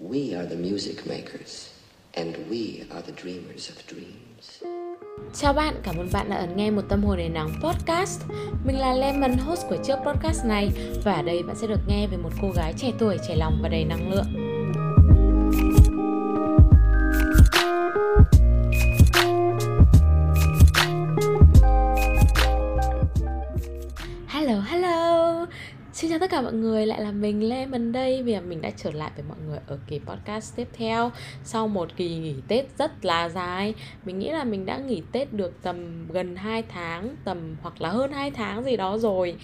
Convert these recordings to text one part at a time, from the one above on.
We are the music makers, and we are the dreamers of dreams. Chào bạn, cảm ơn bạn đã ấn nghe một tâm hồn đầy nắng podcast. Mình là Lemon, host của chiếc podcast này và ở đây bạn sẽ được nghe về một cô gái trẻ tuổi, trẻ lòng và đầy năng lượng. Tất cả mọi người, lại là mình Lemon đây. Vì mình đã trở lại với mọi người ở kỳ podcast tiếp theo. Sau một kỳ nghỉ Tết rất là dài Mình nghĩ là mình đã nghỉ Tết được tầm gần 2 tháng Tầm hoặc là hơn 2 tháng gì đó rồi.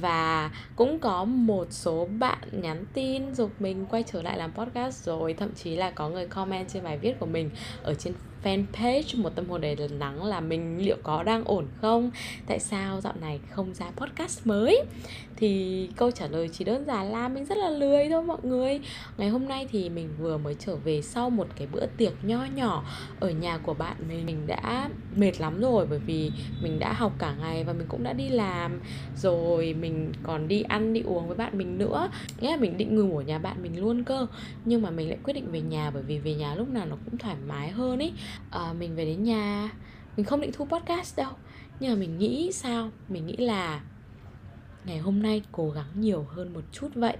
Và cũng có một số bạn nhắn tin Dục mình quay trở lại làm podcast rồi. Thậm chí là có người comment trên bài viết của mình Ở trên fanpage một tâm hồn đầy nắng là mình liệu có đang ổn không? Tại sao dạo này không ra podcast mới? Thì câu trả lời chỉ đơn giản là mình rất là lười thôi mọi người. Ngày hôm nay thì mình vừa mới trở về sau một cái bữa tiệc nho nhỏ ở nhà của bạn. Mình mình đã mệt lắm rồi bởi vì mình đã học cả ngày và mình cũng đã đi làm. Rồi mình còn đi ăn đi uống với bạn mình nữa. Nghĩa là mình định ngủ ở nhà bạn mình luôn cơ. Nhưng mà mình lại quyết định về nhà bởi vì về nhà lúc nào nó cũng thoải mái hơn ấy à, mình về đến nhà. Mình không định thu podcast đâu. Nhưng mà mình nghĩ sao? Mình nghĩ là ngày hôm nay cố gắng nhiều hơn một chút vậy.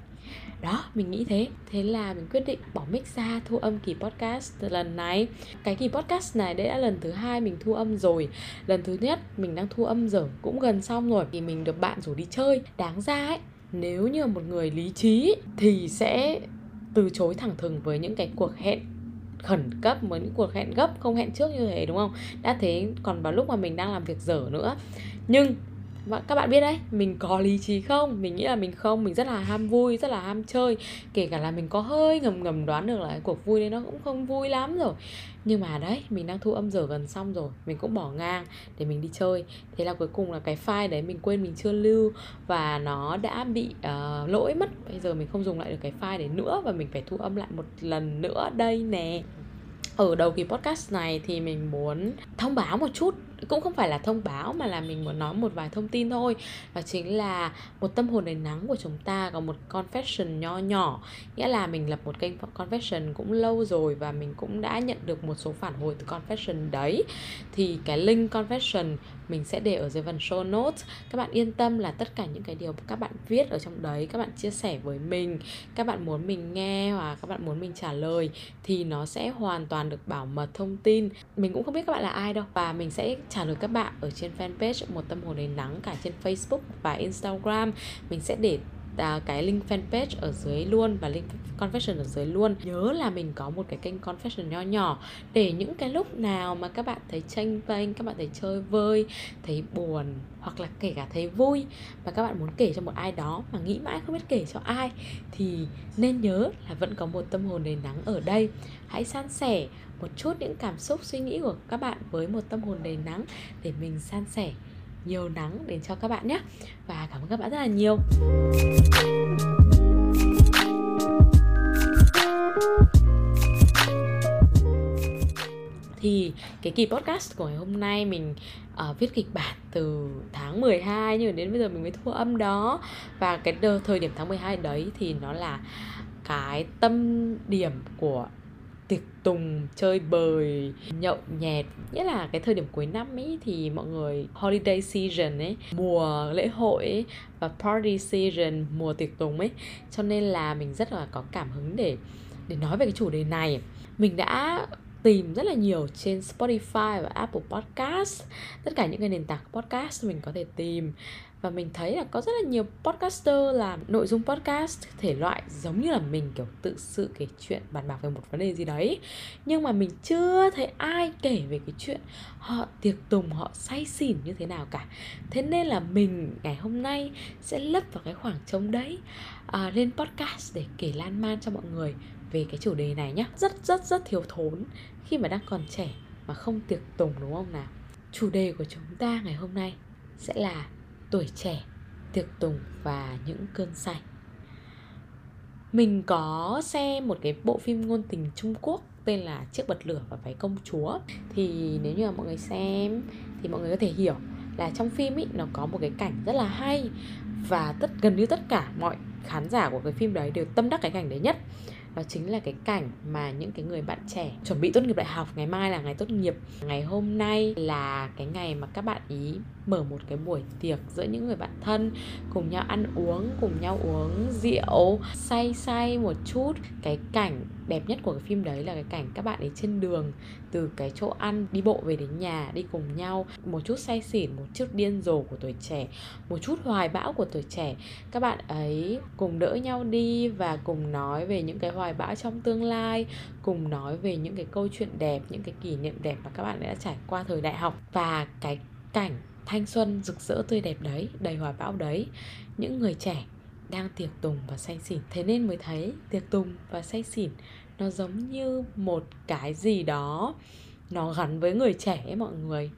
Đó, mình nghĩ thế. Thế là mình quyết định bỏ mic ra, thu âm kỳ podcast lần này. Cái kỳ podcast này đã lần thứ hai mình thu âm rồi. Lần thứ nhất mình đang thu âm giờ cũng gần xong rồi. Thì mình được bạn rủ đi chơi. Đáng ra ấy, nếu như một người lý trí thì sẽ từ chối thẳng thừng với những cái cuộc hẹn khẩn cấp với những cuộc hẹn gấp không hẹn trước như thế, đúng không? Đã thế còn vào lúc mà mình đang làm việc dở nữa. Nhưng và các bạn biết đấy mình có lý trí không? Mình nghĩ là mình không mình rất là ham vui rất là ham chơi. Kể cả là mình có hơi ngầm ngầm đoán được là cái cuộc vui đấy nó cũng không vui lắm rồi. Nhưng mà đấy mình đang thu âm giờ gần xong rồi mình cũng bỏ ngang để mình đi chơi. Thế là cuối cùng là cái file đấy mình quên mình chưa lưu và nó đã bị uh, lỗi mất. Bây giờ mình không dùng lại được cái file đấy nữa và mình phải thu âm lại một lần nữa đây nè. Ở đầu kỳ podcast này thì mình muốn thông báo một chút cũng không phải là thông báo mà là mình muốn nói một vài thông tin thôi. Và chính là một tâm hồn đầy nắng của chúng ta có một confession nho nhỏ. Nghĩa là mình lập một kênh confession cũng lâu rồi và mình cũng đã nhận được một số phản hồi từ confession đấy. Thì cái link confession mình sẽ để ở dưới phần show notes. Các bạn yên tâm là tất cả những cái điều các bạn viết ở trong đấy, các bạn chia sẻ với mình, các bạn muốn mình nghe hoặc các bạn muốn mình trả lời thì nó sẽ hoàn toàn được bảo mật thông tin. Mình cũng không biết các bạn là ai đâu và mình sẽ trả lời các bạn ở trên fanpage một tâm hồn đầy nắng cả trên Facebook và Instagram. Mình sẽ để à, cái link fanpage ở dưới luôn và link confession ở dưới luôn. Nhớ là mình có một cái kênh confession nho nhỏ. Để những cái lúc nào mà các bạn thấy tranh vênh các bạn thấy chơi vơi thấy buồn hoặc là kể cả thấy vui và các bạn muốn kể cho một ai đó mà nghĩ mãi không biết kể cho ai thì nên nhớ là vẫn có một tâm hồn đầy nắng ở đây. Hãy san sẻ một chút những cảm xúc suy nghĩ của các bạn với một tâm hồn đầy nắng để mình san sẻ nhiều nắng đến cho các bạn nhé. Và cảm ơn các bạn rất là nhiều. Thì cái kỳ podcast của ngày hôm nay mình uh, viết kịch bản từ tháng 12 nhưng mà đến bây giờ mình mới thu âm đó. Và cái đợt thời điểm tháng 12 đấy thì nó là cái tâm điểm của tiệc tùng chơi bời nhậu nhẹt. Nhất là cái thời điểm cuối năm ấy thì mọi người holiday season ấy mùa lễ hội ấy, và party season mùa tiệc tùng ấy. Cho nên là mình rất là có cảm hứng để để nói về cái chủ đề này. Mình đã tìm rất là nhiều trên Spotify và Apple Podcast. Tất cả những cái nền tảng podcast mình có thể tìm và mình thấy là có rất là nhiều podcaster làm nội dung podcast thể loại giống như là mình kiểu tự sự kể chuyện bàn bạc về một vấn đề gì đấy. Nhưng mà mình chưa thấy ai kể về cái chuyện họ tiệc tùng họ say xỉn như thế nào cả. Thế nên là mình ngày hôm nay sẽ lấp vào cái khoảng trống đấy à, lên podcast để kể lan man cho mọi người về cái chủ đề này nhé rất rất rất thiếu thốn khi mà đang còn trẻ mà không tiệc tùng đúng không nào? Chủ đề của chúng ta ngày hôm nay sẽ là tuổi trẻ, tiệc tùng và những cơn say. Mình có xem một cái bộ phim ngôn tình Trung Quốc tên là Chiếc bật lửa và váy công chúa. Thì nếu như mà mọi người xem thì mọi người có thể hiểu là trong phim ý, nó có một cái cảnh rất là hay và tất, gần như tất cả mọi khán giả của cái phim đấy đều tâm đắc cái cảnh đấy nhất. Đó chính là cái cảnh mà những cái người bạn trẻ chuẩn bị tốt nghiệp đại học, ngày mai là ngày tốt nghiệp. Ngày hôm nay là cái ngày mà các bạn ý mở một cái buổi tiệc giữa những người bạn thân, cùng nhau ăn uống, cùng nhau uống rượu, say say một chút. Cái cảnh đẹp nhất của cái phim đấy là cái cảnh các bạn ấy trên đường từ cái chỗ ăn, đi bộ về đến nhà, đi cùng nhau. Một chút say xỉn, một chút điên rồ của tuổi trẻ, một chút hoài bão của tuổi trẻ. Các bạn ấy cùng đỡ nhau đi và cùng nói về những cái hoài bão trong tương lai, cùng nói về những cái câu chuyện đẹp, những cái kỷ niệm đẹp mà các bạn đã trải qua thời đại học. Và cái cảnh thanh xuân rực rỡ tươi đẹp đấy đầy hòa bão đấy những người trẻ đang tiệc tùng và say xỉn thế nên mới thấy tiệc tùng và say xỉn nó giống như một cái gì đó nó gắn với người trẻ ấy mọi người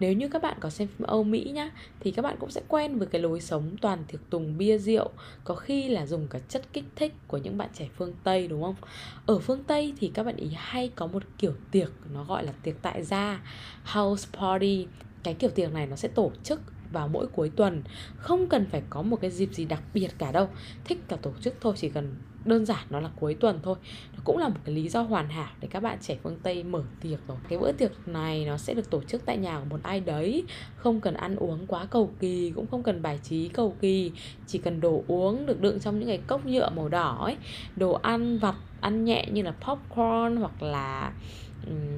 nếu như các bạn có xem phim Âu Mỹ nhá thì các bạn cũng sẽ quen với cái lối sống toàn tiệc tùng bia rượu, có khi là dùng cả chất kích thích của những bạn trẻ phương Tây đúng không? Ở phương Tây thì các bạn ý hay có một kiểu tiệc nó gọi là tiệc tại gia, house party. Cái kiểu tiệc này nó sẽ tổ chức vào mỗi cuối tuần. Không cần phải có một cái dịp gì đặc biệt cả đâu. Thích cả tổ chức thôi, chỉ cần đơn giản nó là cuối tuần thôi. Nó cũng là một cái lý do hoàn hảo để các bạn trẻ phương tây mở tiệc rồi. Cái bữa tiệc này nó sẽ được tổ chức tại nhà của một ai đấy. Không cần ăn uống quá cầu kỳ, cũng không cần bài trí cầu kỳ. Chỉ cần đồ uống được đựng trong những cái cốc nhựa màu đỏ ấy. Đồ ăn vặt, ăn nhẹ như là popcorn hoặc là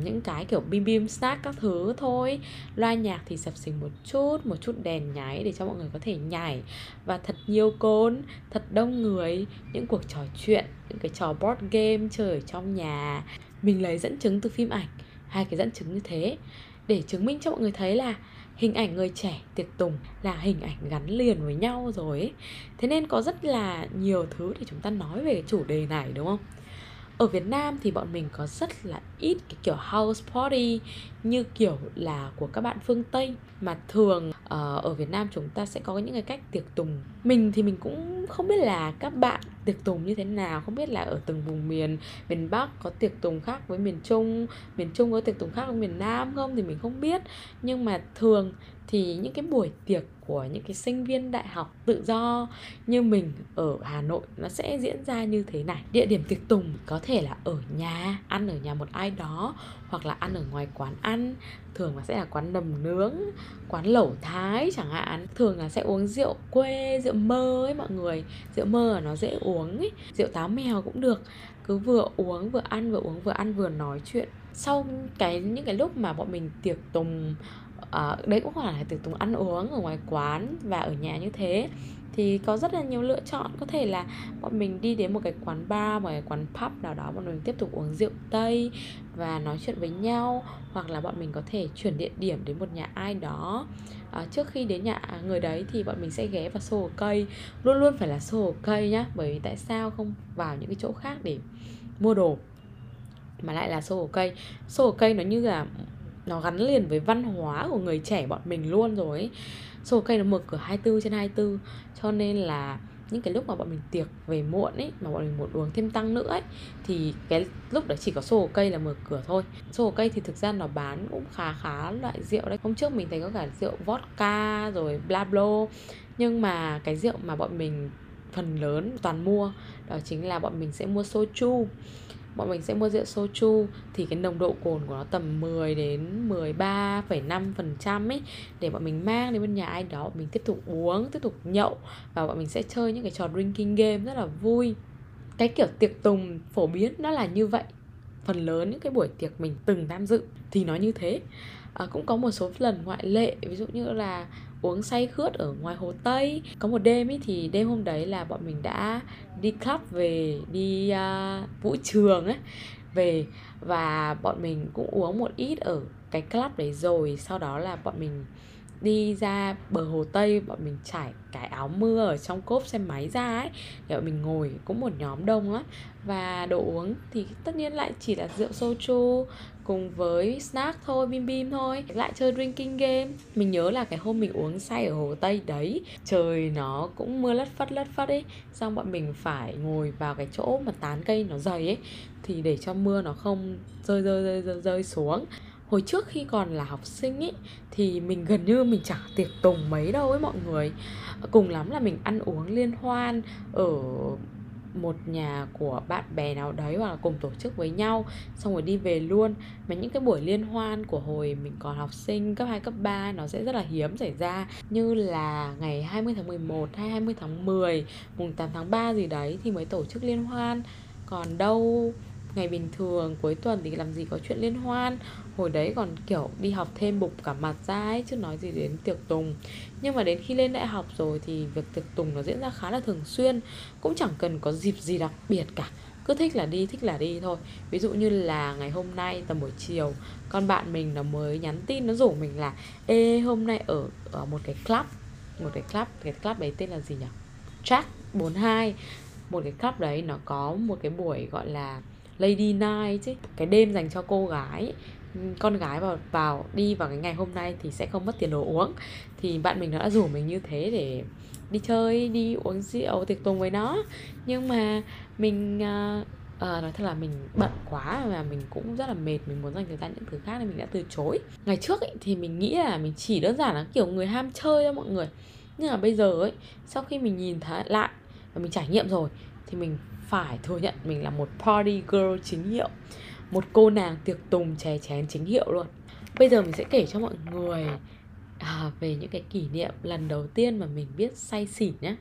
những cái kiểu bim bim snack các thứ thôi. Loa nhạc thì sập sình một chút một chút đèn nháy để cho mọi người có thể nhảy. Và thật nhiều côn, thật đông người, những cuộc trò chuyện, những cái trò board game chơi ở trong nhà. Mình lấy dẫn chứng từ phim ảnh, hai cái dẫn chứng như thế, để chứng minh cho mọi người thấy là hình ảnh người trẻ tiệc tùng là hình ảnh gắn liền với nhau rồi ấy. thế nên có rất là nhiều thứ để chúng ta nói về cái chủ đề này, đúng không? Ở Việt Nam thì bọn mình có rất là ít cái kiểu house party như kiểu là của các bạn phương Tây. Mà thường uh, ở Việt Nam chúng ta sẽ có những cái cách tiệc tùng. Mình thì mình cũng không biết là các bạn tiệc tùng như thế nào. Không biết là ở từng vùng miền miền Bắc có tiệc tùng khác với miền Trung miền Trung có tiệc tùng khác với miền Nam không thì mình không biết. Nhưng mà thường thì những cái buổi tiệc của những cái sinh viên đại học tự do như mình ở Hà Nội nó sẽ diễn ra như thế này. Địa điểm tiệc tùng có thể là ở nhà, ăn ở nhà một ai đó hoặc là ăn ở ngoài quán ăn, thường là sẽ là quán nầm nướng, quán lẩu thái chẳng hạn. Thường là sẽ uống rượu quê, rượu mơ ấy mọi người. Rượu mơ nó dễ uống ấy, rượu táo mèo cũng được. Cứ vừa uống vừa ăn vừa uống vừa ăn vừa nói chuyện sau cái những cái lúc mà bọn mình tiệc tùng Ờ, đấy cũng phải là tiệc tùng ăn uống ở ngoài quán và ở nhà như thế. Thì có rất là nhiều lựa chọn. Có thể là bọn mình đi đến một cái quán bar một cái quán pub nào đó bọn mình tiếp tục uống rượu tây và nói chuyện với nhau. Hoặc là bọn mình có thể chuyển địa điểm đến một nhà ai đó. À, trước khi đến nhà người đấy thì bọn mình sẽ ghé vào sổ cây. Luôn luôn phải là sổ cây nhá bởi vì tại sao không vào những cái chỗ khác để mua đồ mà lại là sổ cây? Sổ cây nó như là nó gắn liền với văn hóa của người trẻ bọn mình luôn rồi ấy. Sô cây nó mở cửa 24 trên 24 Cho nên là những cái lúc mà bọn mình tiệc về muộn ấy, mà bọn mình muốn uống thêm tăng nữa ấy, thì cái lúc đó chỉ có sổ cây là mở cửa thôi. Sổ cây thì thực ra nó bán cũng khá khá loại rượu đấy. Hôm trước mình thấy có cả rượu vodka rồi bla blo nhưng mà cái rượu mà bọn mình phần lớn toàn mua, đó chính là bọn mình sẽ mua soju bọn mình sẽ mua rượu soju thì cái nồng độ cồn của nó tầm 10 đến 13,5% ấy để bọn mình mang đến bên nhà ai đó bọn mình tiếp tục uống, tiếp tục nhậu và bọn mình sẽ chơi những cái trò drinking game rất là vui. Cái kiểu tiệc tùng phổ biến nó là như vậy. Phần lớn những cái buổi tiệc mình từng tham dự thì nó như thế. À, cũng có một số lần ngoại lệ ví dụ như là uống say khướt ở ngoài hồ Tây. Có một đêm ấy thì đêm hôm đấy là bọn mình đã đi club về, đi uh, vũ trường ấy về. Và bọn mình cũng uống một ít ở cái club đấy rồi sau đó là bọn mình đi ra bờ hồ tây bọn mình trải cái áo mưa ở trong cốp xe máy ra ấy. Thì bọn mình ngồi cũng một nhóm đông á và đồ uống thì tất nhiên lại chỉ là rượu soju cùng với snack thôi bim bim thôi. Lại chơi drinking game. Mình nhớ là cái hôm mình uống say ở hồ tây đấy trời nó cũng mưa lất phất lất phất ấy. Xong bọn mình phải ngồi vào cái chỗ mà tán cây nó dày ấy thì để cho mưa nó không rơi rơi rơi rơi, rơi xuống hồi trước khi còn là học sinh ấy thì mình gần như mình chẳng tiệc tùng mấy đâu ấy mọi người. Cùng lắm là mình ăn uống liên hoan ở một nhà của bạn bè nào đấy hoặc là cùng tổ chức với nhau, xong rồi đi về luôn. Mà những cái buổi liên hoan của hồi mình còn học sinh cấp 2 cấp 3 nó sẽ rất là hiếm xảy ra. Như là ngày 20 tháng 11 hay 20 tháng 10 mùng 8 tháng 3 gì đấy thì mới tổ chức liên hoan. Còn đâu ngày bình thường, cuối tuần thì làm gì có chuyện liên hoan. Hồi đấy còn, kiểu, đi học thêm bục cả mặt ra ấy, chứ nói gì đến tiệc tùng. Nhưng mà đến khi lên đại học rồi thì việc tiệc tùng nó diễn ra khá là thường xuyên. Cũng chẳng cần có dịp gì đặc biệt cả. Cứ thích là đi, thích là đi thôi. Ví dụ như là ngày hôm nay tầm buổi chiều, con bạn mình nó mới nhắn tin, nó rủ mình là, ê, hôm nay ở ở một cái club, một cái club cái club đấy tên là gì nhỉ? Track 42 một cái club đấy nó có một cái buổi gọi là Lady Night chứ. Cái đêm dành cho cô gái con gái vào vào đi vào cái ngày hôm nay thì sẽ không mất tiền đồ uống. Thì bạn mình nó đã rủ mình như thế để đi chơi đi uống rượu tiệc tùng với nó. Nhưng mà mình uh, uh, nói thật là mình bận quá và mình cũng rất là mệt mình muốn dành thời gian những thứ khác nên mình đã từ chối. Ngày trước ấy, thì mình nghĩ là mình chỉ đơn giản là kiểu người ham chơi thôi mọi người. Nhưng mà bây giờ ấy sau khi mình nhìn thấy lại và mình trải nghiệm rồi thì mình phải thừa nhận mình là một party girl chính hiệu một cô nàng tiệc tùng chè chén chính hiệu luôn. Bây giờ mình sẽ kể cho mọi người à, về những cái kỷ niệm lần đầu tiên mà mình biết say xỉn nhé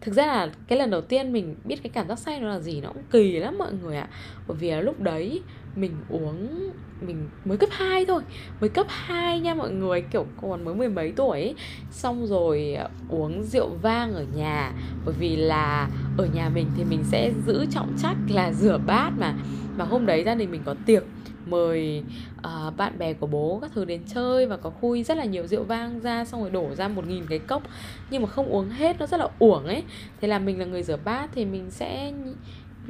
thực ra là cái lần đầu tiên mình biết cái cảm giác say nó là gì nó cũng kỳ lắm mọi người ạ. Bởi vì là lúc đấy mình uống mình mới cấp 2 thôi. Mới cấp 2 nha mọi người kiểu còn mới mười mấy tuổi ấy. xong rồi à, uống rượu vang ở nhà. Bởi vì là ở nhà mình thì mình sẽ giữ trọng trách là rửa bát mà. Mà hôm đấy gia đình mình có tiệc mời uh, bạn bè của bố các thứ đến chơi và có khui rất là nhiều rượu vang ra xong rồi đổ ra một nghìn cái cốc. Nhưng mà không uống hết nó rất là uổng ấy. Thế là mình là người rửa bát thì mình sẽ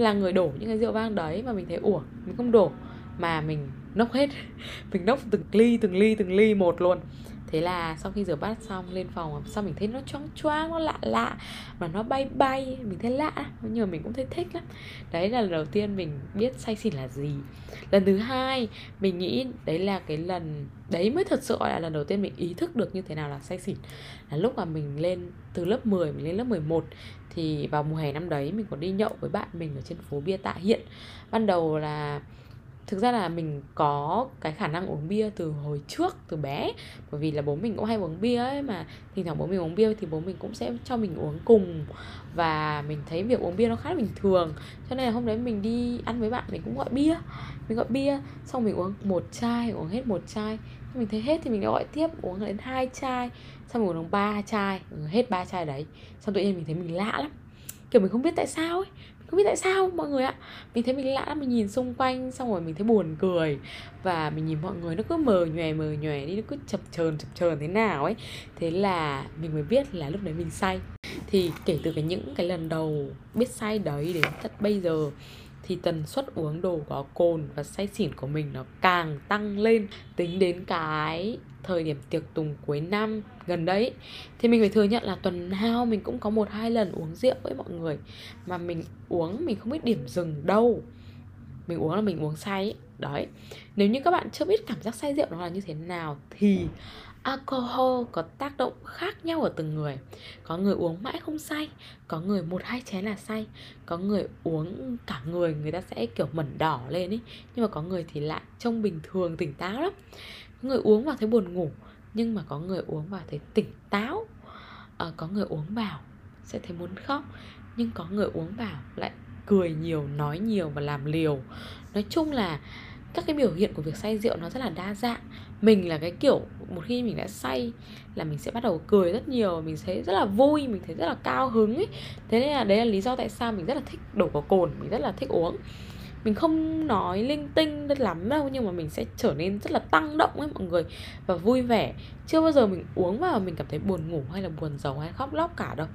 là người đổ những cái rượu vang đấy mà mình thấy uổng mình không đổ. Mà mình nốc hết, mình nốc từng ly từng ly từng ly một luôn. Thế là sau khi rửa bát xong, lên phòng sao mình thấy nó choáng choáng, nó lạ lạ mà nó bay bay, mình thấy lạ, nhưng mà mình cũng thấy thích lắm. Đấy là lần đầu tiên mình biết say xỉn là gì. Lần thứ hai, mình nghĩ đấy là cái lần, đấy mới thật sự gọi là lần đầu tiên mình ý thức được như thế nào là say xỉn. Là lúc mà mình lên từ lớp 10 mình lên lớp 11 thì vào mùa hè năm đấy mình còn đi nhậu với bạn mình ở trên phố bia tạ hiện. Ban đầu là, thực ra là mình có cái khả năng uống bia từ hồi trước, từ bé, bởi vì là bố mình cũng hay uống bia ấy mà. Thỉnh thoảng bố mình uống bia thì bố mình cũng sẽ cho mình uống cùng và mình thấy việc uống bia nó khá là bình thường. Cho nên là hôm đấy mình đi ăn với bạn mình cũng gọi bia, mình gọi bia, xong mình uống một chai, uống hết một chai. Mình thấy hết thì mình gọi tiếp, uống đến hai chai xong rồi uống ba chai ừ, hết ba chai đấy. Xong tự nhiên mình thấy mình lạ lắm. Kiểu mình không biết tại sao ấy. Không biết tại sao mọi người ạ. Mình thấy mình lạ lắm, mình nhìn xung quanh xong rồi mình thấy buồn cười. Và mình nhìn mọi người nó cứ mờ nhòe mờ nhòe đi nó cứ chập chờn chập chờn thế nào ấy. Thế là mình mới biết là lúc đấy mình say. Thì kể từ cái những cái lần đầu biết say đấy đến tận bây giờ thì tần suất uống đồ có cồn và say xỉn của mình nó càng tăng lên tính đến cái thời điểm tiệc tùng cuối năm gần đấy. Thì mình phải thừa nhận là tuần nào mình cũng có một hai lần uống rượu với mọi người, mà mình uống mình không biết điểm dừng đâu. Mình uống là mình uống say, đấy. Nếu như các bạn chưa biết cảm giác say rượu nó là như thế nào thì alcohol có tác động khác nhau ở từng người. Có người uống mãi không say có người một hai chén là say có người uống cả người người ta sẽ kiểu mẩn đỏ lên ấy nhưng mà có người thì lại trông bình thường tỉnh táo lắm. Có người uống vào thấy buồn ngủ nhưng mà có người uống vào thấy tỉnh táo. À, có người uống vào sẽ thấy muốn khóc nhưng có người uống vào lại cười nhiều nói nhiều và làm liều. Nói chung là các cái biểu hiện của việc say rượu nó rất là đa dạng. Mình là cái kiểu, một khi mình đã say là mình sẽ bắt đầu cười rất nhiều, mình thấy rất là vui, mình thấy rất là cao hứng ấy. Thế nên là đấy là lý do tại sao mình rất là thích đổ có cồn, mình rất là thích uống. Mình không nói linh tinh lắm đâu, nhưng mà mình sẽ trở nên rất là tăng động ấy mọi người, và vui vẻ. Chưa bao giờ mình uống vào mình cảm thấy buồn ngủ hay là buồn giàu hay khóc lóc cả đâu.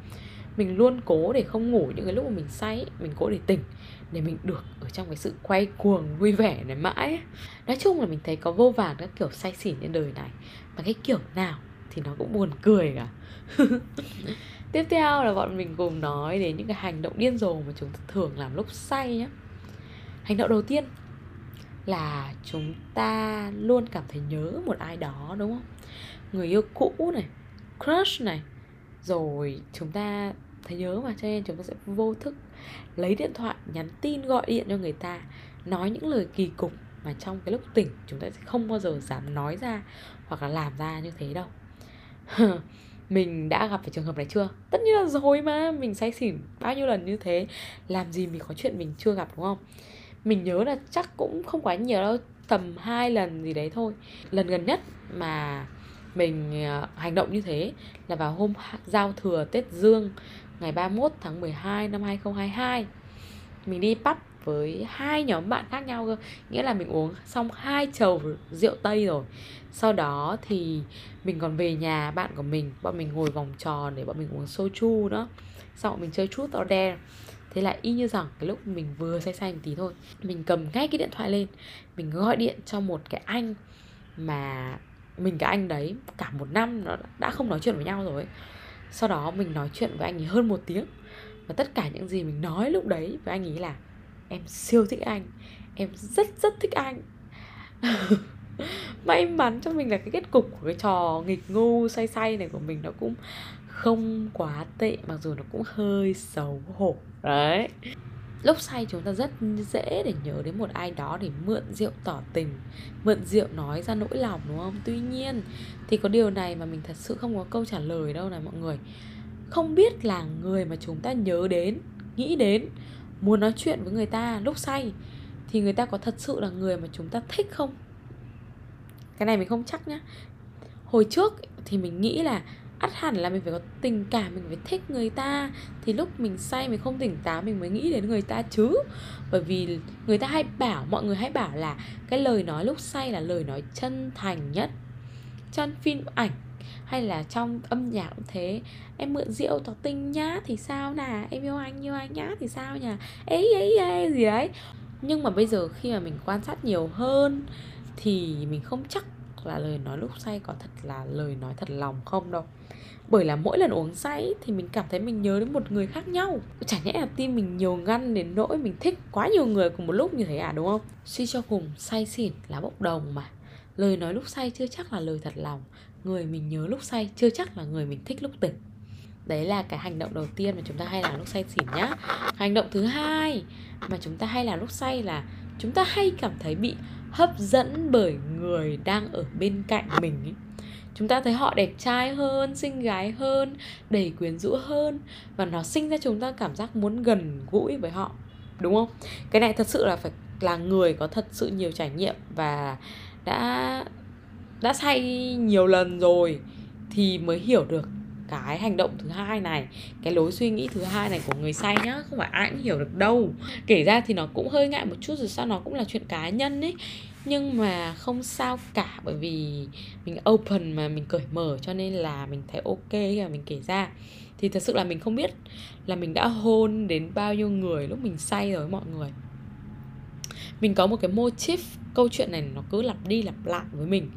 Mình luôn cố để không ngủ những cái lúc mà mình say mình cố để tỉnh để mình được ở trong cái sự quay cuồng vui vẻ này mãi nói chung là mình thấy có vô vàn các kiểu say xỉn trên đời này, mà cái kiểu nào thì nó cũng buồn cười cả. Tiếp theo là bọn mình cùng nói đến những cái hành động điên rồ mà chúng ta thường làm lúc say nhé hành động đầu tiên là chúng ta luôn cảm thấy nhớ một ai đó, đúng không? Người yêu cũ này, crush này, rồi chúng ta thấy nhớ mà, cho nên chúng ta sẽ vô thức lấy điện thoại, nhắn tin, gọi điện cho người ta, nói những lời kỳ cục mà trong cái lúc tỉnh chúng ta sẽ không bao giờ dám nói ra hoặc là làm ra như thế đâu. Mình đã gặp phải trường hợp này chưa? Tất nhiên là rồi mà, mình say xỉn bao nhiêu lần như thế, làm gì mình có chuyện mình chưa gặp, đúng không? Mình nhớ là chắc cũng không quá nhiều đâu, tầm hai lần gì đấy thôi. Lần gần nhất mà mình ờ, hành động như thế là vào hôm giao thừa Tết Dương ngày 31 tháng 12 năm 2022 mình đi pub với hai nhóm bạn khác nhau cơ. Nghĩa là mình uống xong hai chầu rượu tây rồi. Sau đó thì mình còn về nhà bạn của mình, bọn mình ngồi vòng tròn để bọn mình uống soju nữa. Sau bọn mình chơi chút or dare thế là y như rằng cái lúc mình vừa say say một tí thôi, mình cầm ngay cái điện thoại lên. Mình gọi điện cho một cái anh mà mình, cái anh đấy cả một năm nó đã không nói chuyện với nhau rồi sau đó mình nói chuyện với anh ấy hơn một tiếng. Và tất cả những gì mình nói lúc đấy với anh ấy là, em siêu thích anh, em rất rất thích anh. May mắn cho mình là cái kết cục của cái trò nghịch ngu say say này của mình nó cũng không quá tệ, mặc dù nó cũng hơi xấu hổ. Đấy lúc say chúng ta rất dễ để nhớ đến một ai đó để mượn rượu tỏ tình, mượn rượu nói ra nỗi lòng, đúng không? Tuy nhiên, thì có điều này mà mình thật sự không có câu trả lời đâu này mọi người. Không biết là người mà chúng ta nhớ đến, nghĩ đến, muốn nói chuyện với người ta lúc say, thì người ta có thật sự là người mà chúng ta thích không? Cái này mình không chắc nhá. Hồi trước thì mình nghĩ là ắt hẳn là mình phải có tình cảm, mình phải thích người ta. Thì lúc mình say mình không tỉnh táo mình mới nghĩ đến người ta chứ. Bởi vì người ta hay bảo, mọi người hay bảo là cái lời nói lúc say là lời nói chân thành nhất. Trong phim ảnh hay là trong âm nhạc cũng thế. Em mượn rượu tỏ tình nhá, thì sao nè em yêu anh yêu anh nhá, thì sao nhỉ ấy ấy ấy gì đấy nhưng mà bây giờ khi mà mình quan sát nhiều hơn thì mình không chắc là lời nói lúc say có thật là lời nói thật lòng không đâu. Bởi là mỗi lần uống say thì mình cảm thấy mình nhớ đến một người khác nhau. Chả nhẽ là tim mình nhiều ngăn đến nỗi mình thích quá nhiều người cùng một lúc như thế à đúng không? Suy cho cùng, say xỉn là bốc đồng mà. Lời nói lúc say chưa chắc là lời thật lòng. Người mình nhớ lúc say chưa chắc là người mình thích lúc tỉnh. Đấy là cái hành động đầu tiên mà chúng ta hay làm lúc say xỉn nhá. Hành động thứ hai mà chúng ta hay làm lúc say là chúng ta hay cảm thấy bị hấp dẫn bởi người đang ở bên cạnh mình ấy. chúng ta thấy họ đẹp trai hơn, xinh gái hơn, đầy quyến rũ hơn và nó sinh ra chúng ta cảm giác muốn gần gũi với họ, đúng không cái này thật sự là phải là người có thật sự nhiều trải nghiệm và đã đã say nhiều lần rồi thì mới hiểu được cái hành động thứ hai này, cái lối suy nghĩ thứ hai này của người say nhá, không phải ai cũng hiểu được đâu. Kể ra thì nó cũng hơi ngại một chút rồi sao nó cũng là chuyện cá nhân ấy nhưng mà không sao cả, bởi vì mình open mà, mình cởi mở cho nên là mình thấy ok khi mà mình kể ra. Thì thật sự là mình không biết là mình đã hôn đến bao nhiêu người lúc mình say rồi mọi người mình có một cái motif câu chuyện này nó cứ lặp đi lặp lại với mình.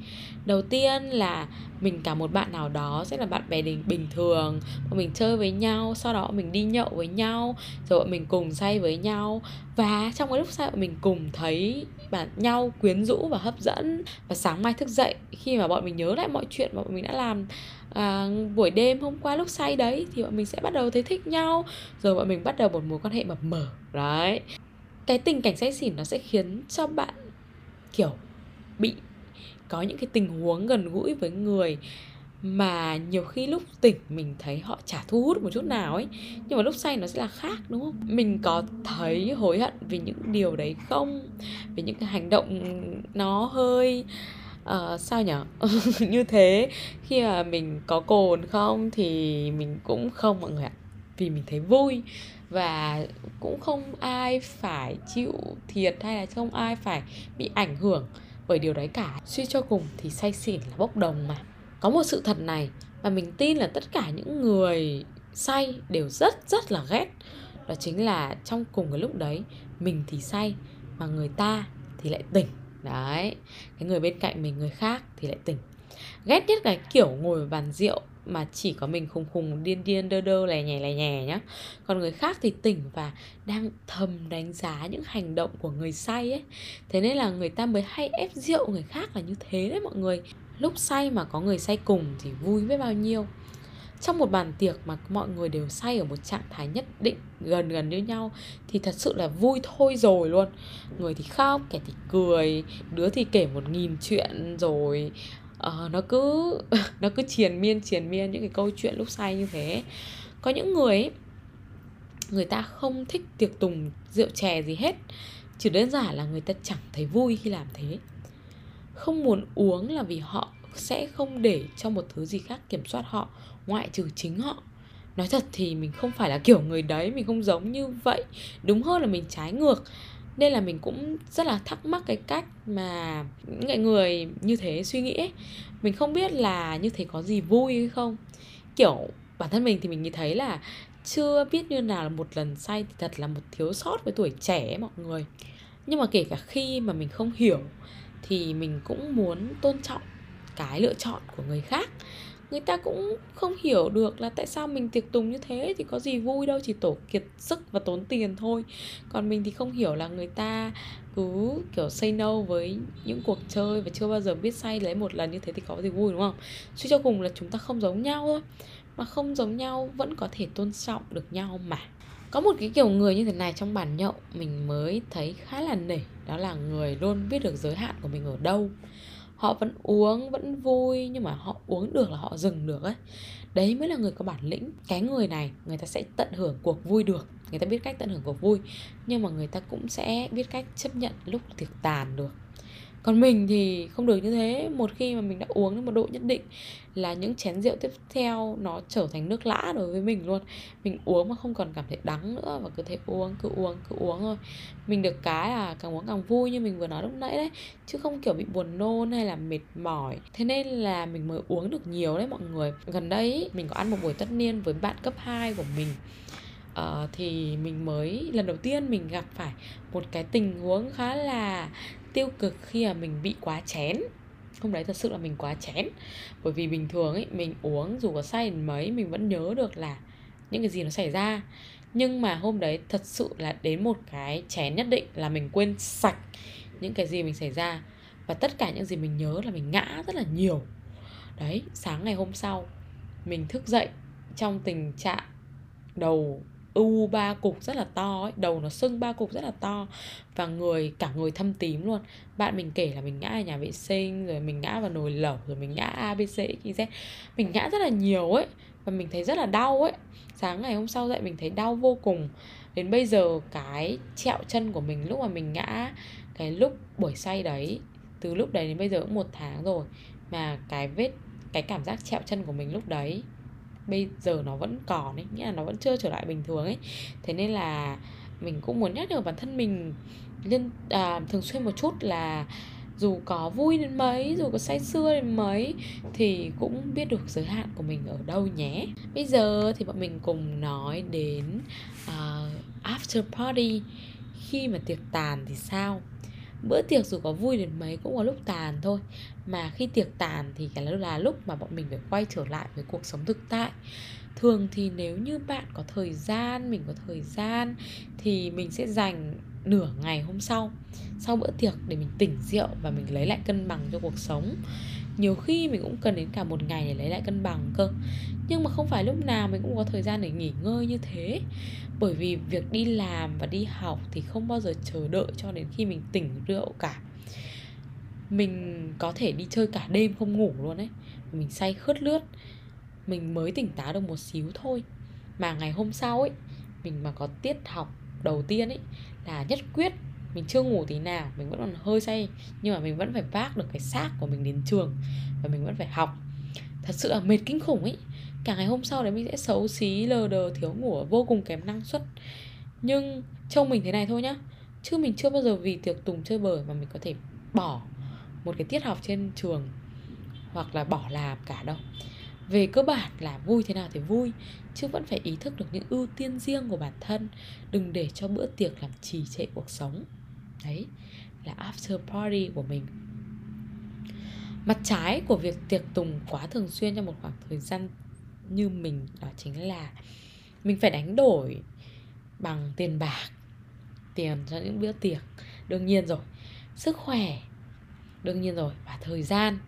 Đầu tiên là mình cả một bạn nào đó sẽ là bạn bè bình thường. Bọn mình chơi với nhau sau đó mình đi nhậu với nhau rồi bọn mình cùng say với nhau. Và trong cái lúc say bọn mình cùng thấy bản nhau quyến rũ và hấp dẫn. Và sáng mai thức dậy khi mà bọn mình nhớ lại mọi chuyện mà bọn mình đã làm à, buổi đêm hôm qua lúc say đấy thì bọn mình sẽ bắt đầu thấy thích nhau. Rồi bọn mình bắt đầu một mối quan hệ mập mờ. Đấy cái tình cảnh say xỉn nó sẽ khiến cho bạn kiểu bị có những cái tình huống gần gũi với người mà nhiều khi lúc tỉnh mình thấy họ chả thu hút một chút nào ấy. Nhưng mà lúc say nó sẽ là khác đúng không? Mình có thấy hối hận vì những điều đấy không? Vì những cái hành động nó hơi uh, sao nhở? Như thế. Khi mà mình có cồn không thì mình cũng không mọi người ạ vì mình thấy vui. Và cũng không ai phải chịu thiệt hay là không ai phải bị ảnh hưởng bởi điều đấy cả. Suy cho cùng thì say xỉn là bốc đồng mà. Có một sự thật này mà mình tin là tất cả những người say đều rất rất là ghét. Đó chính là trong cùng cái lúc đấy, mình thì say mà người ta thì lại tỉnh. Đấy, cái người bên cạnh mình, người khác thì lại tỉnh. Ghét nhất cái kiểu ngồi vào bàn rượu mà chỉ có mình khùng khùng, điên điên, đơ đơ, lè nhè lè nhè nhá. Còn người khác thì tỉnh và đang thầm đánh giá những hành động của người say ấy. Thế nên là người ta mới hay ép rượu người khác là như thế đấy mọi người. Lúc say mà có người say cùng thì vui biết bao nhiêu. Trong một bàn tiệc mà mọi người đều say ở một trạng thái nhất định, gần gần như nhau, thì thật sự là vui thôi rồi luôn. Người thì khóc, kẻ thì cười, đứa thì kể một nghìn chuyện rồi uh, nó cứ nó cứ triền miên triền miên những cái câu chuyện lúc say như thế. Có những người ấy, người ta không thích tiệc tùng rượu chè gì hết. Chỉ đơn giản là người ta chẳng thấy vui khi làm thế. Không muốn uống là vì họ sẽ không để cho một thứ gì khác kiểm soát họ ngoại trừ chính họ. Nói thật thì mình không phải là kiểu người đấy mình không giống như vậy. Đúng hơn là mình trái ngược nên là mình cũng rất là thắc mắc cái cách mà những người như thế suy nghĩ ấy. mình không biết là như thế có gì vui hay không kiểu bản thân mình thì mình nghĩ thấy là chưa biết như nào là một lần say thì thật là một thiếu sót với tuổi trẻ ấy, mọi người nhưng mà kể cả khi mà mình không hiểu thì mình cũng muốn tôn trọng cái lựa chọn của người khác người ta cũng không hiểu được là tại sao mình tiệc tùng như thế thì có gì vui đâu, chỉ tổ kiệt sức và tốn tiền thôi. Còn mình thì không hiểu là người ta cứ, kiểu, say no với những cuộc chơi và chưa bao giờ biết say lấy một lần như thế thì có gì vui, đúng không? Suy cho cùng là chúng ta không giống nhau thôi mà không giống nhau vẫn có thể tôn trọng được nhau mà. Có một cái kiểu người như thế này trong bàn nhậu mình mới thấy khá là nể, đó là người luôn biết được giới hạn của mình ở đâu họ vẫn uống, vẫn vui, nhưng mà họ uống được là họ dừng được ấy. Đấy mới là người có bản lĩnh. Cái người này, người ta sẽ tận hưởng cuộc vui được. Người ta biết cách tận hưởng cuộc vui, nhưng mà người ta cũng sẽ biết cách chấp nhận lúc tiệc tàn được còn mình thì không được như thế. Một khi mà mình đã uống đến một độ nhất định là những chén rượu tiếp theo nó trở thành nước lã đối với mình luôn. Mình uống mà không còn cảm thấy đắng nữa và cứ thế uống cứ uống cứ uống thôi. Mình được cái là càng uống càng vui như mình vừa nói lúc nãy đấy chứ không kiểu bị buồn nôn hay là mệt mỏi. Thế nên là mình mới uống được nhiều đấy mọi người. Gần đây mình có ăn một buổi tất niên với bạn cấp 2 của mình. Uh, thì mình mới lần đầu tiên mình gặp phải một cái tình huống khá là tiêu cực khi mà mình bị quá chén. Hôm đấy thật sự là mình quá chén. Bởi vì bình thường ấy, mình uống dù có say đến mấy, mình vẫn nhớ được là những cái gì nó xảy ra. Nhưng mà hôm đấy thật sự là đến một cái chén nhất định là mình quên sạch những cái gì mình xảy ra. Và tất cả những gì mình nhớ là mình ngã rất là nhiều. Đấy, sáng ngày hôm sau, mình thức dậy trong tình trạng đầu u ba cục rất là to ấy, đầu nó sưng ba cục rất là to. Và người, cả người thâm tím luôn. Bạn mình kể là mình ngã ở nhà vệ sinh, rồi mình ngã vào nồi lẩu, rồi mình ngã abc xyz mình ngã rất là nhiều ấy, và mình thấy rất là đau ấy. Sáng ngày hôm sau dậy mình thấy đau vô cùng. Đến bây giờ cái trẹo chân của mình lúc mà mình ngã, cái lúc buổi say đấy, từ lúc đấy đến bây giờ cũng một tháng rồi, mà cái vết, cái cảm giác trẹo chân của mình lúc đấy bây giờ nó vẫn còn ấy nghĩa là nó vẫn chưa trở lại bình thường ấy. Thế nên là mình cũng muốn nhắc nhở bản thân mình liên à, thường xuyên một chút là dù có vui đến mấy dù có say sưa đến mấy thì cũng biết được giới hạn của mình ở đâu nhé. Bây giờ thì bọn mình cùng nói đến uh, after party. Khi mà tiệc tàn thì sao? Bữa tiệc dù có vui đến mấy cũng có lúc tàn thôi. Mà khi tiệc tàn thì cái là lúc mà bọn mình phải quay trở lại với cuộc sống thực tại. Thường thì nếu như bạn có thời gian, mình có thời gian thì mình sẽ dành nửa ngày hôm sau sau bữa tiệc để mình tỉnh rượu và mình lấy lại cân bằng cho cuộc sống nhiều khi mình cũng cần đến cả một ngày để lấy lại cân bằng cơ. Nhưng mà không phải lúc nào mình cũng có thời gian để nghỉ ngơi như thế. Bởi vì việc đi làm và đi học thì không bao giờ chờ đợi cho đến khi mình tỉnh rượu cả. Mình có thể đi chơi cả đêm không ngủ luôn ấy. Mình say khướt lướt. Mình mới tỉnh táo được một xíu thôi. Mà ngày hôm sau ấy, mình mà có tiết học đầu tiên ấy là nhất quyết mình chưa ngủ tí nào, mình vẫn còn hơi say, nhưng mà mình vẫn phải vác được cái xác của mình đến trường và mình vẫn phải học. Thật sự là mệt kinh khủng ấy. Cả ngày hôm sau đấy mình sẽ xấu xí, lờ đờ, thiếu ngủ vô cùng kém năng suất. Nhưng trông mình thế này thôi nhá. Chứ mình chưa bao giờ vì tiệc tùng chơi bời mà mình có thể bỏ một cái tiết học trên trường hoặc là bỏ làm cả đâu. Về cơ bản là vui thế nào thì vui, chứ vẫn phải ý thức được những ưu tiên riêng của bản thân. Đừng để cho bữa tiệc làm trì trệ cuộc sống thấy là after party của mình. Mặt trái của việc tiệc tùng quá thường xuyên trong một khoảng thời gian như mình đó chính là mình phải đánh đổi bằng tiền bạc, tiền cho những bữa tiệc. Đương nhiên rồi, sức khỏe, đương nhiên rồi, và thời gian.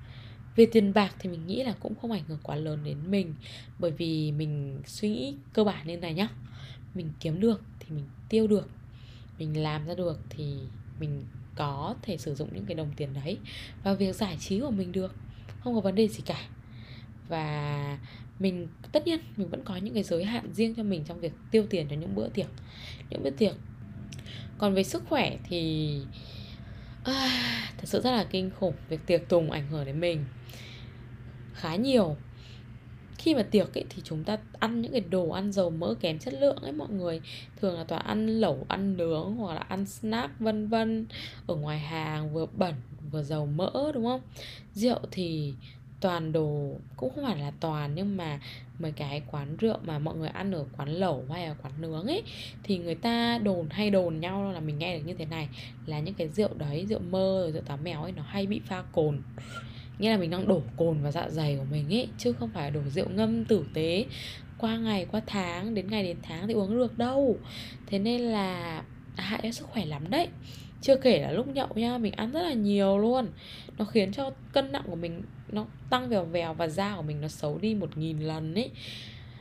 Về tiền bạc thì mình nghĩ là cũng không ảnh hưởng quá lớn đến mình, bởi vì mình suy nghĩ cơ bản như này nhá. Mình kiếm được thì mình tiêu được, mình làm ra được thì mình có thể sử dụng những cái đồng tiền đấy vào việc giải trí của mình được. Không có vấn đề gì cả. Và mình tất nhiên mình vẫn có những cái giới hạn riêng cho mình trong việc tiêu tiền cho những bữa tiệc. Những bữa tiệc. Còn về sức khỏe thì à, thật sự rất là kinh khủng. Việc tiệc tùng ảnh hưởng đến mình khá nhiều khi mà tiệc ấy thì chúng ta ăn những cái đồ ăn dầu mỡ kém chất lượng ấy mọi người. Thường là toàn ăn lẩu, ăn nướng hoặc là ăn snack, vân vân. Ở ngoài hàng vừa bẩn, vừa dầu mỡ, đúng không? Rượu thì toàn đồ, cũng không phải là toàn, nhưng mà mấy cái quán rượu mà mọi người ăn ở quán lẩu hay là quán nướng ấy, thì người ta đồn hay đồn nhau là mình nghe được như thế này, là những cái rượu đấy, rượu mơ, rượu táo mèo ấy, nó hay bị pha cồn nghĩa là mình đang đổ cồn vào dạ dày của mình ấy chứ không phải đổ rượu ngâm tử tế. Qua ngày qua tháng đến ngày đến tháng thì uống được đâu. Thế nên là hại cho sức khỏe lắm đấy. Chưa kể là lúc nhậu nha mình ăn rất là nhiều luôn. Nó khiến cho cân nặng của mình nó tăng vèo vèo và da của mình nó xấu đi một nghìn lần ấy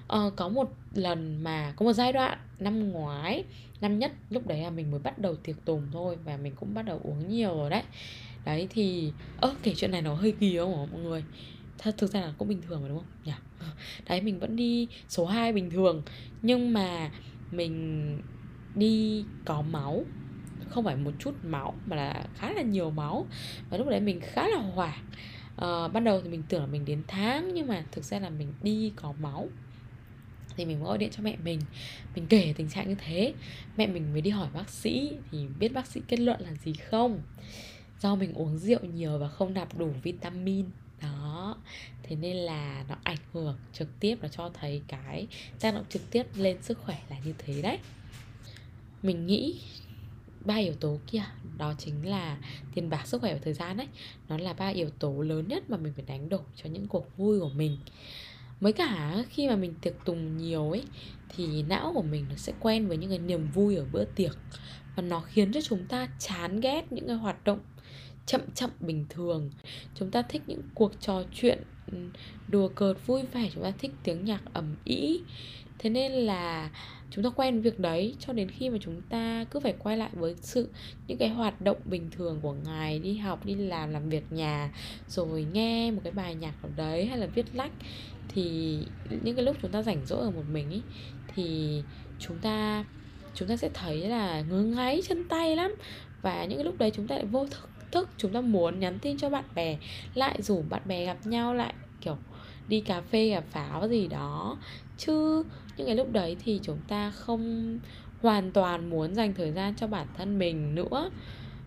ờ, có một lần mà có một giai đoạn năm ngoái năm nhất lúc đấy là mình mới bắt đầu tiệc tùng thôi và mình cũng bắt đầu uống nhiều rồi đấy đấy thì ơ kể chuyện này nó hơi kỳ không hả mọi người? Thật thực ra là cũng bình thường mà đúng không? Nhỉ? Đấy mình vẫn đi số 2 bình thường. Nhưng mà mình đi có máu. Không phải một chút máu mà là khá là nhiều máu. Và lúc đấy mình khá là hoảng. À, ban đầu thì mình tưởng là mình đến tháng nhưng mà thực ra là mình đi có máu. Thì mình gọi điện cho mẹ mình. Mình kể tình trạng như thế. Mẹ mình mới đi hỏi bác sĩ thì biết bác sĩ kết luận là gì không? Do mình uống rượu nhiều và không nạp đủ vitamin. Đó. Thế nên là nó ảnh hưởng trực tiếp, nó cho thấy cái tác động trực tiếp lên sức khỏe là như thế đấy. Mình nghĩ ba yếu tố kia, đó chính là tiền bạc, sức khỏe và thời gian đấy nó là ba yếu tố lớn nhất mà mình phải đánh đổi cho những cuộc vui của mình. Mới cả khi mà mình tiệc tùng nhiều ấy, thì não của mình nó sẽ quen với những cái niềm vui ở bữa tiệc. Và nó khiến cho chúng ta chán ghét những cái hoạt động chậm chậm bình thường. Chúng ta thích những cuộc trò chuyện ừ, đùa cợt vui vẻ, chúng ta thích tiếng nhạc ầm ĩ thế nên là chúng ta quen việc đấy, cho đến khi mà chúng ta cứ phải quay lại với sự, những cái hoạt động bình thường của ngày đi học, đi làm làm việc nhà, rồi nghe một cái bài nhạc nào đấy hay là viết lách, thì những cái lúc chúng ta rảnh rỗi ở một mình ý, thì chúng ta chúng ta sẽ thấy là ngứa ngáy chân tay lắm. Và những cái lúc đấy chúng ta lại vô thức thức chúng ta muốn nhắn tin cho bạn bè, lại rủ bạn bè gặp nhau, lại, kiểu, đi cà phê gặp pháo gì đó. Chứ những cái lúc đấy thì chúng ta không hoàn toàn muốn dành thời gian cho bản thân mình nữa.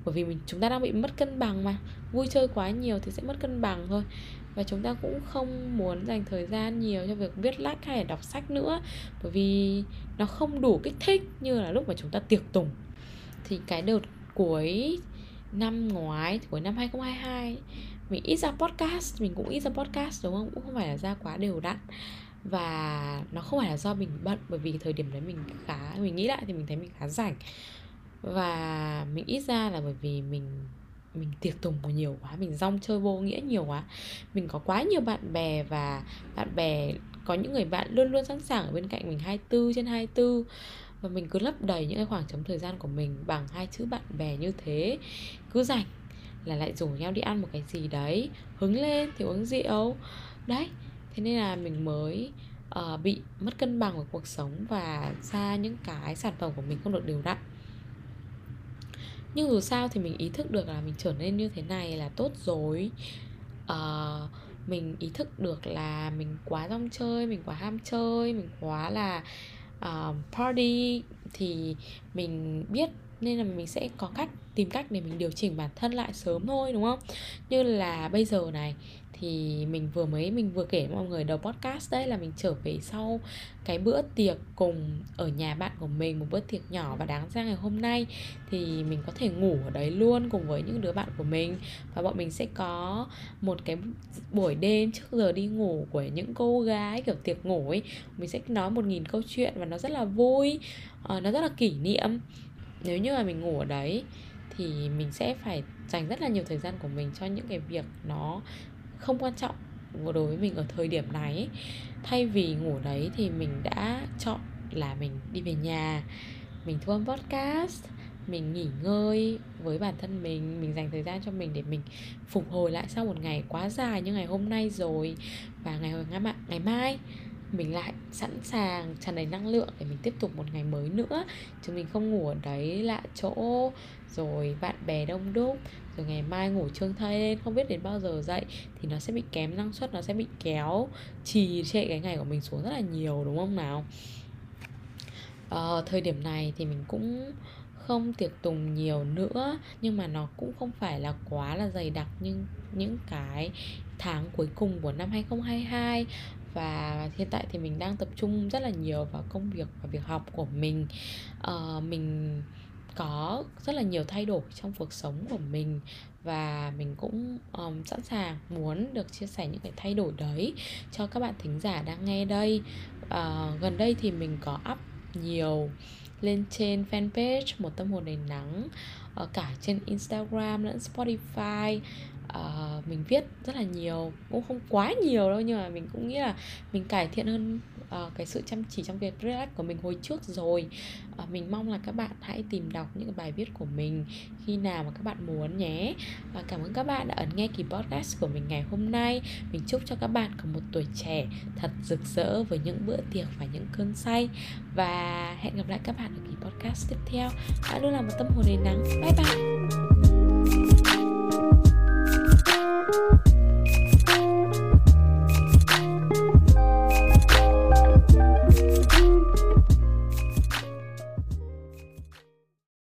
Bởi vì mình, chúng ta đang bị mất cân bằng mà. Vui chơi quá nhiều thì sẽ mất cân bằng thôi. Và chúng ta cũng không muốn dành thời gian nhiều cho việc viết lách hay là đọc sách nữa. Bởi vì nó không đủ kích thích như là lúc mà chúng ta tiệc tùng. Thì cái đợt cuối năm ngoái cuối năm 2022 mình ít ra podcast, mình cũng ít ra podcast, đúng không? Cũng không phải là ra quá đều đặn. Và nó không phải là do mình bận, bởi vì thời điểm đấy mình khá, mình nghĩ lại thì mình thấy mình khá rảnh. Và mình ít ra là bởi vì mình mình tiệc tùng nhiều quá, mình rong chơi vô nghĩa nhiều quá. Mình có quá nhiều bạn bè và bạn bè, có những người bạn luôn luôn sẵn sàng ở bên cạnh mình 24 trên 24 và mình cứ lấp đầy những cái khoảng trống thời gian của mình bằng hai chữ bạn bè như thế. Cứ rảnh là lại rủ nhau đi ăn một cái gì đấy hứng lên thì uống rượu. Đấy thế nên là mình mới uh, bị mất cân bằng của cuộc sống và ra những cái sản phẩm của mình không được đều đặn. Nhưng dù sao thì mình ý thức được là mình trở nên như thế này là tốt rồi. Uh, mình ý thức được là mình quá rong chơi mình quá ham chơi mình quá là uh, party thì mình biết nên là mình sẽ có cách tìm cách để mình điều chỉnh bản thân lại sớm thôi đúng không? Như là bây giờ này thì mình vừa mới, mình vừa kể mọi người đầu podcast đấy là mình trở về sau cái bữa tiệc cùng ở nhà bạn của mình, một bữa tiệc nhỏ và đáng ra ngày hôm nay, thì mình có thể ngủ ở đấy luôn cùng với những đứa bạn của mình. Và bọn mình sẽ có một cái buổi đêm trước giờ đi ngủ của những cô gái kiểu tiệc ngủ ấy. Mình sẽ nói một nghìn câu chuyện và nó rất là vui ờ, nó rất là kỷ niệm. Nếu như mà mình ngủ ở đấy thì mình sẽ phải dành rất là nhiều thời gian của mình cho những cái việc nó không quan trọng đối với mình ở thời điểm này thay vì ngủ đấy thì mình đã chọn là mình đi về nhà mình thu âm podcast mình nghỉ ngơi với bản thân mình mình dành thời gian cho mình để mình phục hồi lại sau một ngày quá dài như ngày hôm nay rồi và ngày ngày, ngày mai mình lại sẵn sàng tràn đầy năng lượng để mình tiếp tục một ngày mới nữa. Chứ mình không ngủ ở đấy lạ chỗ rồi bạn bè đông đúc rồi ngày mai ngủ trương thay lên không biết đến bao giờ dậy thì nó sẽ bị kém năng suất nó sẽ bị kéo trì trệ cái ngày của mình xuống rất là nhiều đúng không nào? À, thời điểm này thì mình cũng không tiệc tùng nhiều nữa nhưng mà nó cũng không phải là quá là dày đặc như những cái tháng cuối cùng của năm 2022 và hiện tại thì mình đang tập trung rất là nhiều vào công việc và việc học của mình. Uh, mình có rất là nhiều thay đổi trong cuộc sống của mình và mình cũng um, sẵn sàng muốn được chia sẻ những cái thay đổi đấy cho các bạn thính giả đang nghe đây. Uh, gần đây thì mình có up nhiều lên trên fanpage một tâm hồn đầy nắng ở cả trên Instagram lẫn Spotify uh, mình viết rất là nhiều cũng không quá nhiều đâu nhưng mà mình cũng nghĩ là mình cải thiện hơn uh, cái sự chăm chỉ trong việc relax của mình hồi trước rồi. Uh, mình mong là các bạn hãy tìm đọc những bài viết của mình khi nào mà các bạn muốn nhé. Và cảm ơn các bạn đã ấn nghe kỳ podcast của mình ngày hôm nay. Mình chúc cho các bạn có một tuổi trẻ thật rực rỡ với những bữa tiệc và những cơn say. Và hẹn gặp lại các bạn ở kỳ podcast tiếp theo. Đã luôn là một tâm hồn đầy nắng. Bye bye! you